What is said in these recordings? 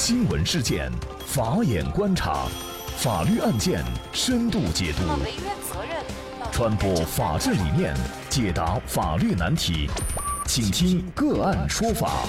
新闻事件，法眼观察，法律案件深度解读，传播法治理念，解答法律难题，请听个案说法。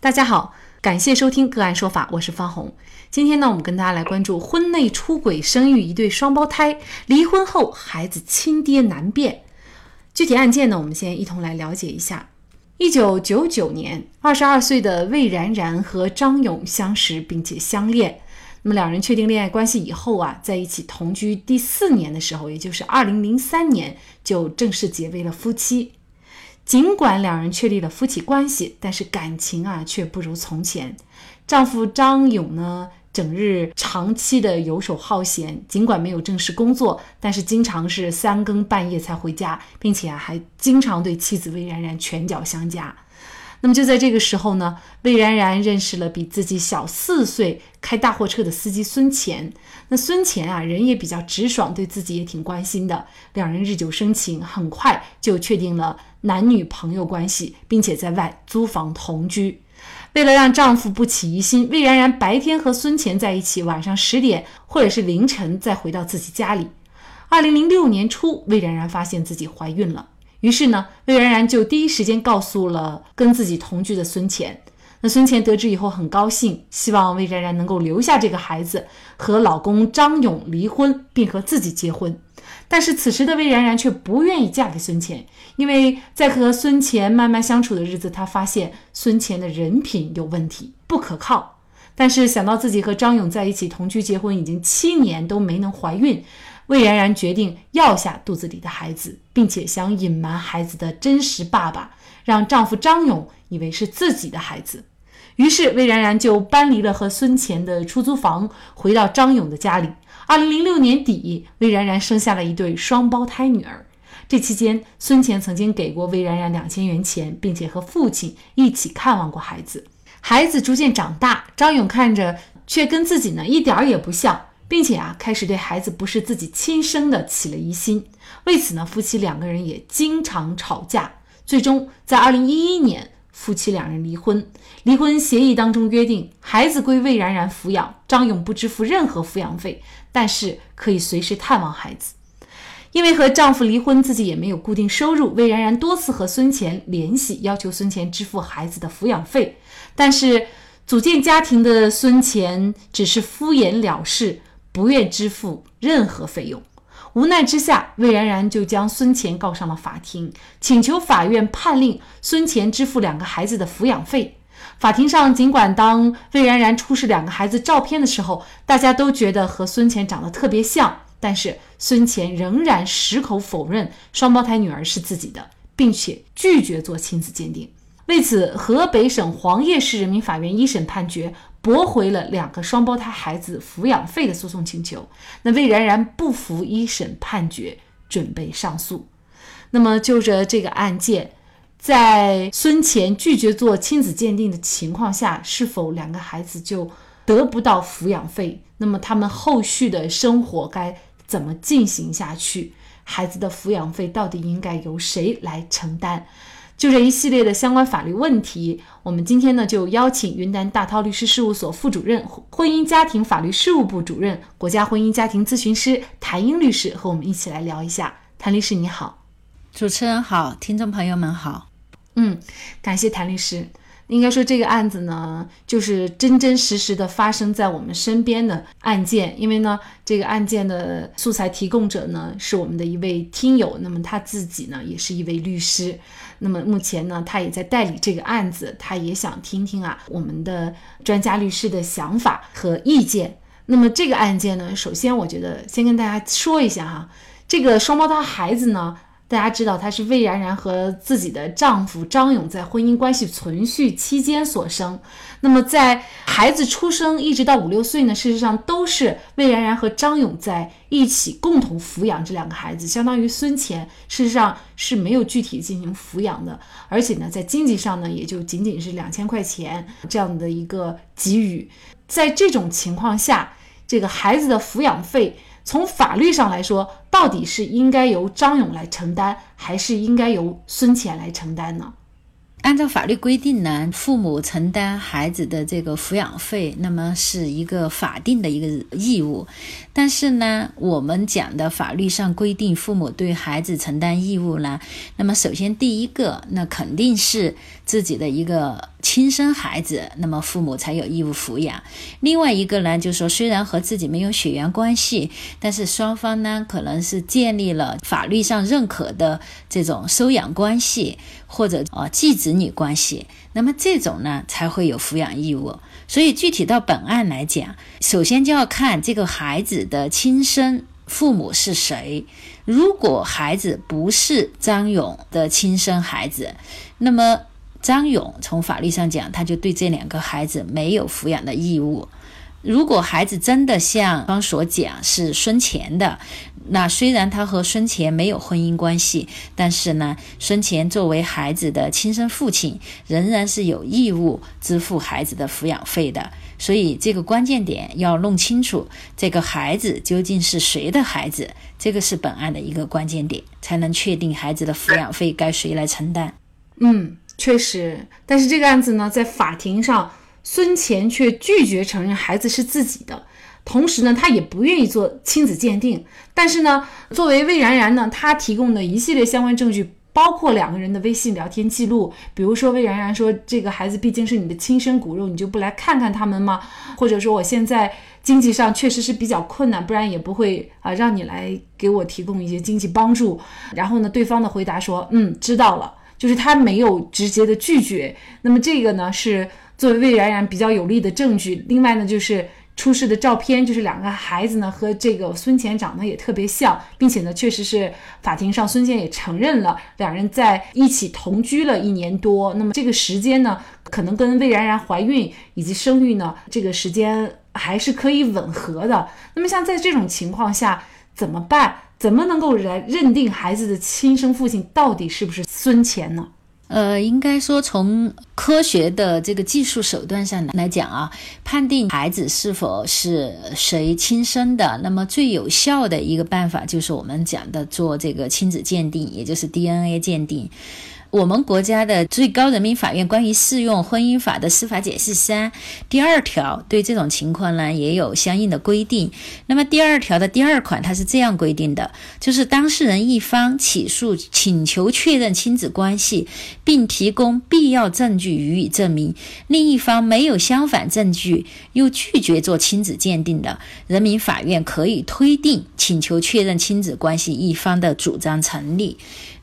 大家好，感谢收听个案说法，我是方红。今天呢，我们跟大家来关注婚内出轨生育一对双胞胎，离婚后孩子亲爹难辨。具体案件呢，我们先一同来了解一下。一九九九年，二十二岁的魏然然和张勇相识并且相恋。那么两人确定恋爱关系以后啊，在一起同居第四年的时候，也就是二零零三年，就正式结为了夫妻。尽管两人确立了夫妻关系，但是感情啊却不如从前。丈夫张勇呢？整日长期的游手好闲，尽管没有正式工作，但是经常是三更半夜才回家，并且啊还经常对妻子魏然然拳脚相加。那么就在这个时候呢，魏然然认识了比自己小四岁、开大货车的司机孙乾。那孙乾啊人也比较直爽，对自己也挺关心的。两人日久生情，很快就确定了男女朋友关系，并且在外租房同居。为了让丈夫不起疑心，魏然然白天和孙乾在一起，晚上十点或者是凌晨再回到自己家里。二零零六年初，魏然然发现自己怀孕了，于是呢，魏然然就第一时间告诉了跟自己同居的孙乾。那孙乾得知以后很高兴，希望魏然然能够留下这个孩子，和老公张勇离婚，并和自己结婚。但是此时的魏然然却不愿意嫁给孙乾，因为在和孙乾慢慢相处的日子，她发现孙乾的人品有问题，不可靠。但是想到自己和张勇在一起同居结婚已经七年都没能怀孕，魏然然决定要下肚子里的孩子，并且想隐瞒孩子的真实爸爸，让丈夫张勇以为是自己的孩子。于是魏然然就搬离了和孙乾的出租房，回到张勇的家里。二零零六年底，魏然然生下了一对双胞胎女儿。这期间，孙乾曾经给过魏然然两千元钱，并且和父亲一起看望过孩子。孩子逐渐长大，张勇看着却跟自己呢一点儿也不像，并且啊开始对孩子不是自己亲生的起了疑心。为此呢，夫妻两个人也经常吵架。最终在二零一一年。夫妻两人离婚，离婚协议当中约定，孩子归魏然然抚养，张勇不支付任何抚养费，但是可以随时探望孩子。因为和丈夫离婚，自己也没有固定收入，魏然然多次和孙乾联系，要求孙乾支付孩子的抚养费，但是组建家庭的孙乾只是敷衍了事，不愿支付任何费用。无奈之下，魏然然就将孙乾告上了法庭，请求法院判令孙乾支付两个孩子的抚养费。法庭上，尽管当魏然然出示两个孩子照片的时候，大家都觉得和孙乾长得特别像，但是孙乾仍然矢口否认双胞胎女儿是自己的，并且拒绝做亲子鉴定。为此，河北省黄骅市人民法院一审判决。驳回了两个双胞胎孩子抚养费的诉讼请求。那魏然然不服一审判决，准备上诉。那么就着这个案件，在孙乾拒绝做亲子鉴定的情况下，是否两个孩子就得不到抚养费？那么他们后续的生活该怎么进行下去？孩子的抚养费到底应该由谁来承担？就这一系列的相关法律问题，我们今天呢就邀请云南大韬律师事务所副主任、婚姻家庭法律事务部主任、国家婚姻家庭咨询师谭英律师和我们一起来聊一下。谭律师你好，主持人好，听众朋友们好。嗯，感谢谭律师。应该说这个案子呢，就是真真实实的发生在我们身边的案件。因为呢，这个案件的素材提供者呢是我们的一位听友，那么他自己呢也是一位律师。那么目前呢，他也在代理这个案子，他也想听听啊我们的专家律师的想法和意见。那么这个案件呢，首先我觉得先跟大家说一下哈，这个双胞胎孩子呢。大家知道，她是魏然然和自己的丈夫张勇在婚姻关系存续期间所生。那么，在孩子出生一直到五六岁呢，事实上都是魏然然和张勇在一起共同抚养这两个孩子，相当于孙乾事实上是没有具体进行抚养的，而且呢，在经济上呢，也就仅仅是两千块钱这样的一个给予。在这种情况下，这个孩子的抚养费。从法律上来说，到底是应该由张勇来承担，还是应该由孙乾来承担呢？按照法律规定呢，父母承担孩子的这个抚养费，那么是一个法定的一个义务。但是呢，我们讲的法律上规定父母对孩子承担义务呢，那么首先第一个，那肯定是自己的一个亲生孩子，那么父母才有义务抚养。另外一个呢，就是说虽然和自己没有血缘关系，但是双方呢可能是建立了法律上认可的这种收养关系。或者啊继子女关系，那么这种呢才会有抚养义务。所以具体到本案来讲，首先就要看这个孩子的亲生父母是谁。如果孩子不是张勇的亲生孩子，那么张勇从法律上讲，他就对这两个孩子没有抚养的义务。如果孩子真的像刚所讲是孙乾的，那虽然他和孙乾没有婚姻关系，但是呢，孙乾作为孩子的亲生父亲，仍然是有义务支付孩子的抚养费的。所以这个关键点要弄清楚，这个孩子究竟是谁的孩子，这个是本案的一个关键点，才能确定孩子的抚养费该谁来承担。嗯，确实，但是这个案子呢，在法庭上。孙乾却拒绝承认孩子是自己的，同时呢，他也不愿意做亲子鉴定。但是呢，作为魏然然呢，他提供的一系列相关证据，包括两个人的微信聊天记录，比如说魏然然说这个孩子毕竟是你的亲生骨肉，你就不来看看他们吗？或者说我现在经济上确实是比较困难，不然也不会啊让你来给我提供一些经济帮助。然后呢，对方的回答说，嗯，知道了，就是他没有直接的拒绝。那么这个呢是。作为魏然然比较有力的证据，另外呢，就是出示的照片，就是两个孩子呢和这个孙乾长得也特别像，并且呢，确实是法庭上孙乾也承认了两人在一起同居了一年多。那么这个时间呢，可能跟魏然然怀孕以及生育呢这个时间还是可以吻合的。那么像在这种情况下怎么办？怎么能够来认定孩子的亲生父亲到底是不是孙乾呢？呃，应该说从科学的这个技术手段上来讲啊，判定孩子是否是谁亲生的，那么最有效的一个办法就是我们讲的做这个亲子鉴定，也就是 DNA 鉴定。我们国家的最高人民法院关于适用婚姻法的司法解释三第二条对这种情况呢也有相应的规定。那么第二条的第二款它是这样规定的，就是当事人一方起诉请求确认亲子关系，并提供必要证据予以证明，另一方没有相反证据又拒绝做亲子鉴定的，人民法院可以推定请求确认亲子关系一方的主张成立。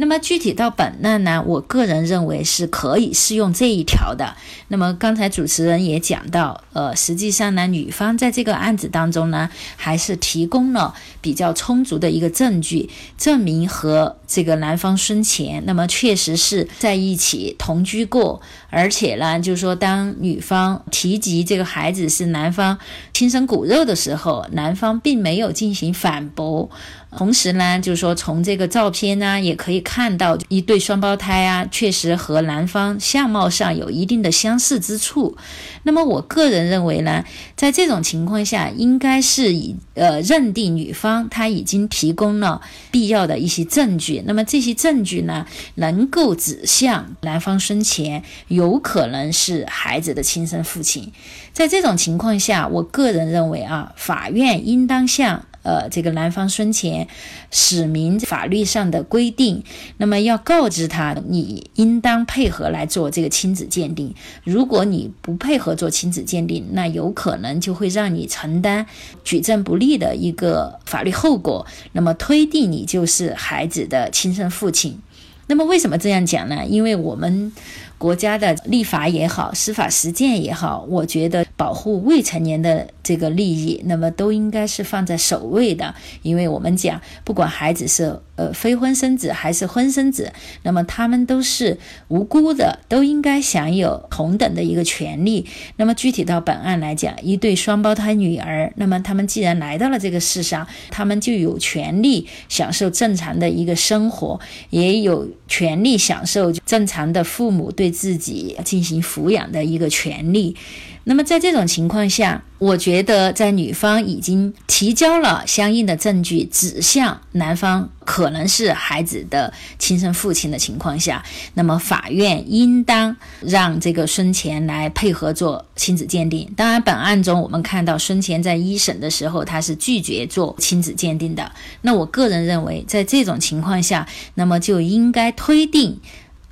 那么具体到本案呢，我我个人认为是可以适用这一条的。那么刚才主持人也讲到，呃，实际上呢，女方在这个案子当中呢，还是提供了比较充足的一个证据，证明和这个男方孙乾那么确实是在一起同居过，而且呢，就是说当女方提及这个孩子是男方亲生骨肉的时候，男方并没有进行反驳。同时呢，就是说从这个照片呢，也可以看到一对双胞胎啊，确实和男方相貌上有一定的相似之处。那么我个人认为呢，在这种情况下，应该是以呃认定女方她已经提供了必要的一些证据。那么这些证据呢，能够指向男方生前有可能是孩子的亲生父亲。在这种情况下，我个人认为啊，法院应当向。呃，这个男方孙乾使明法律上的规定，那么要告知他，你应当配合来做这个亲子鉴定。如果你不配合做亲子鉴定，那有可能就会让你承担举证不利的一个法律后果，那么推定你就是孩子的亲生父亲。那么为什么这样讲呢？因为我们。国家的立法也好，司法实践也好，我觉得保护未成年的这个利益，那么都应该是放在首位的。因为我们讲，不管孩子是呃非婚生子还是婚生子，那么他们都是无辜的，都应该享有同等的一个权利。那么具体到本案来讲，一对双胞胎女儿，那么他们既然来到了这个世上，他们就有权利享受正常的一个生活，也有权利享受正常的父母对。自己进行抚养的一个权利，那么在这种情况下，我觉得在女方已经提交了相应的证据，指向男方可能是孩子的亲生父亲的情况下，那么法院应当让这个孙乾来配合做亲子鉴定。当然，本案中我们看到孙乾在一审的时候他是拒绝做亲子鉴定的。那我个人认为，在这种情况下，那么就应该推定。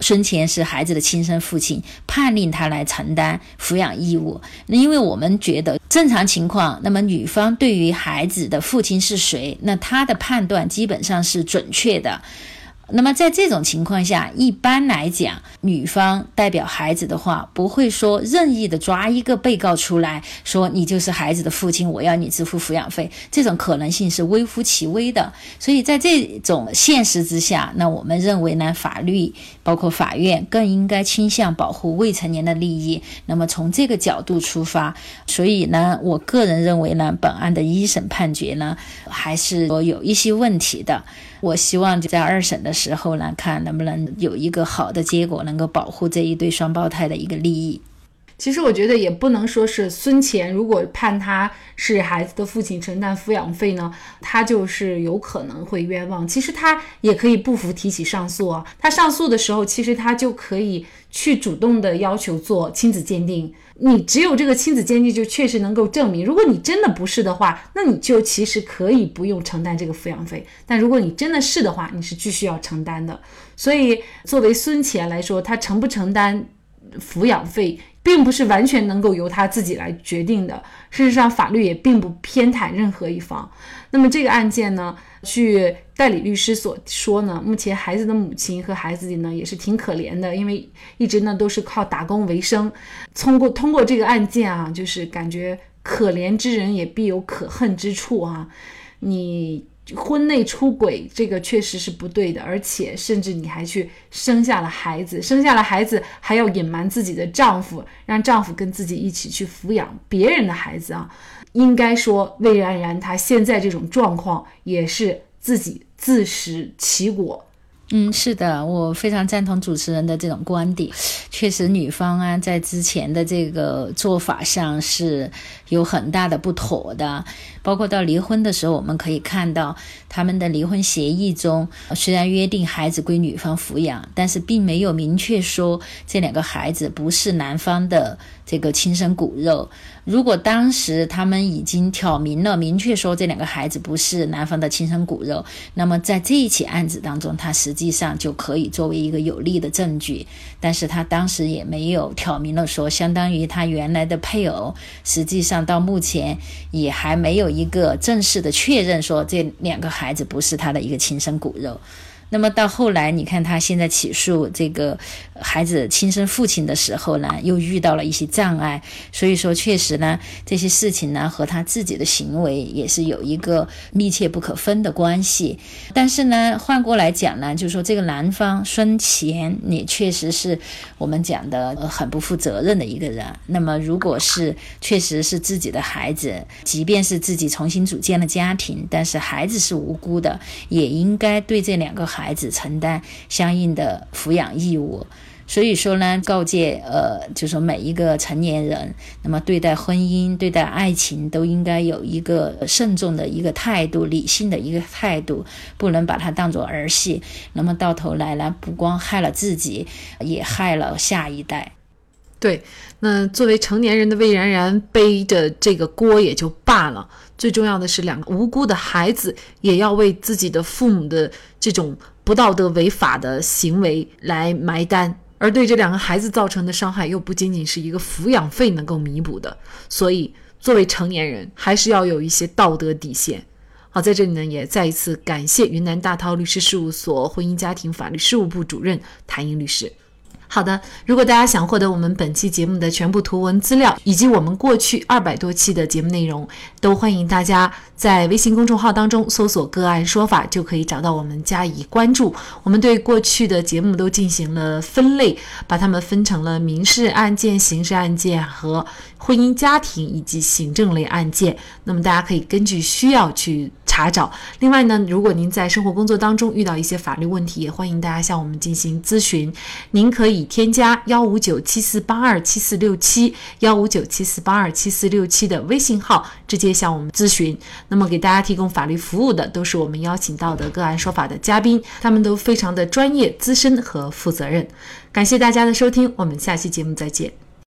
孙权是孩子的亲生父亲，判令他来承担抚养义务。那因为我们觉得正常情况，那么女方对于孩子的父亲是谁，那她的判断基本上是准确的。那么在这种情况下，一般来讲，女方代表孩子的话，不会说任意的抓一个被告出来说你就是孩子的父亲，我要你支付抚养费，这种可能性是微乎其微的。所以在这种现实之下，那我们认为呢，法律包括法院更应该倾向保护未成年的利益。那么从这个角度出发，所以呢，我个人认为呢，本案的一审判决呢，还是有一些问题的。我希望在二审的时候呢，看能不能有一个好的结果，能够保护这一对双胞胎的一个利益。其实我觉得也不能说是孙乾，如果判他是孩子的父亲承担抚养费呢，他就是有可能会冤枉。其实他也可以不服提起上诉啊。他上诉的时候，其实他就可以去主动的要求做亲子鉴定。你只有这个亲子鉴定，就确实能够证明。如果你真的不是的话，那你就其实可以不用承担这个抚养费。但如果你真的是的话，你是继续要承担的。所以作为孙乾来说，他承不承担抚养费？并不是完全能够由他自己来决定的。事实上，法律也并不偏袒任何一方。那么这个案件呢，据代理律师所说呢，目前孩子的母亲和孩子呢也是挺可怜的，因为一直呢都是靠打工为生。通过通过这个案件啊，就是感觉可怜之人也必有可恨之处啊，你。婚内出轨这个确实是不对的，而且甚至你还去生下了孩子，生下了孩子还要隐瞒自己的丈夫，让丈夫跟自己一起去抚养别人的孩子啊！应该说，魏然然她现在这种状况也是自己自食其果。嗯，是的，我非常赞同主持人的这种观点。确实，女方啊，在之前的这个做法上是有很大的不妥的。包括到离婚的时候，我们可以看到他们的离婚协议中，虽然约定孩子归女方抚养，但是并没有明确说这两个孩子不是男方的这个亲生骨肉。如果当时他们已经挑明了、明确说这两个孩子不是男方的亲生骨肉，那么在这一起案子当中，他实际上就可以作为一个有力的证据。但是他当时也没有挑明了说，相当于他原来的配偶，实际上到目前也还没有。一个正式的确认说这两个孩子不是他的一个亲生骨肉。那么到后来，你看他现在起诉这个孩子亲生父亲的时候呢，又遇到了一些障碍。所以说，确实呢，这些事情呢和他自己的行为也是有一个密切不可分的关系。但是呢，换过来讲呢，就是说这个男方孙乾，你确实是我们讲的很不负责任的一个人。那么，如果是确实是自己的孩子，即便是自己重新组建了家庭，但是孩子是无辜的，也应该对这两个。孩子承担相应的抚养义务，所以说呢，告诫呃，就说每一个成年人，那么对待婚姻、对待爱情，都应该有一个慎重的一个态度，理性的一个态度，不能把它当做儿戏。那么到头来呢，不光害了自己，也害了下一代。对，那作为成年人的魏然然背着这个锅也就罢了，最重要的是两个无辜的孩子也要为自己的父母的这种不道德违法的行为来埋单，而对这两个孩子造成的伤害又不仅仅是一个抚养费能够弥补的，所以作为成年人还是要有一些道德底线。好，在这里呢也再一次感谢云南大韬律师事务所婚姻家庭法律事务部主任谭英律师。好的，如果大家想获得我们本期节目的全部图文资料，以及我们过去二百多期的节目内容，都欢迎大家在微信公众号当中搜索“个案说法”，就可以找到我们加以关注。我们对过去的节目都进行了分类，把它们分成了民事案件、刑事案件和婚姻家庭以及行政类案件。那么大家可以根据需要去。查找。另外呢，如果您在生活工作当中遇到一些法律问题，也欢迎大家向我们进行咨询。您可以已添加幺五九七四八二七四六七幺五九七四八二七四六七的微信号，直接向我们咨询。那么给大家提供法律服务的都是我们邀请到的个案说法的嘉宾，他们都非常的专业、资深和负责任。感谢大家的收听，我们下期节目再见。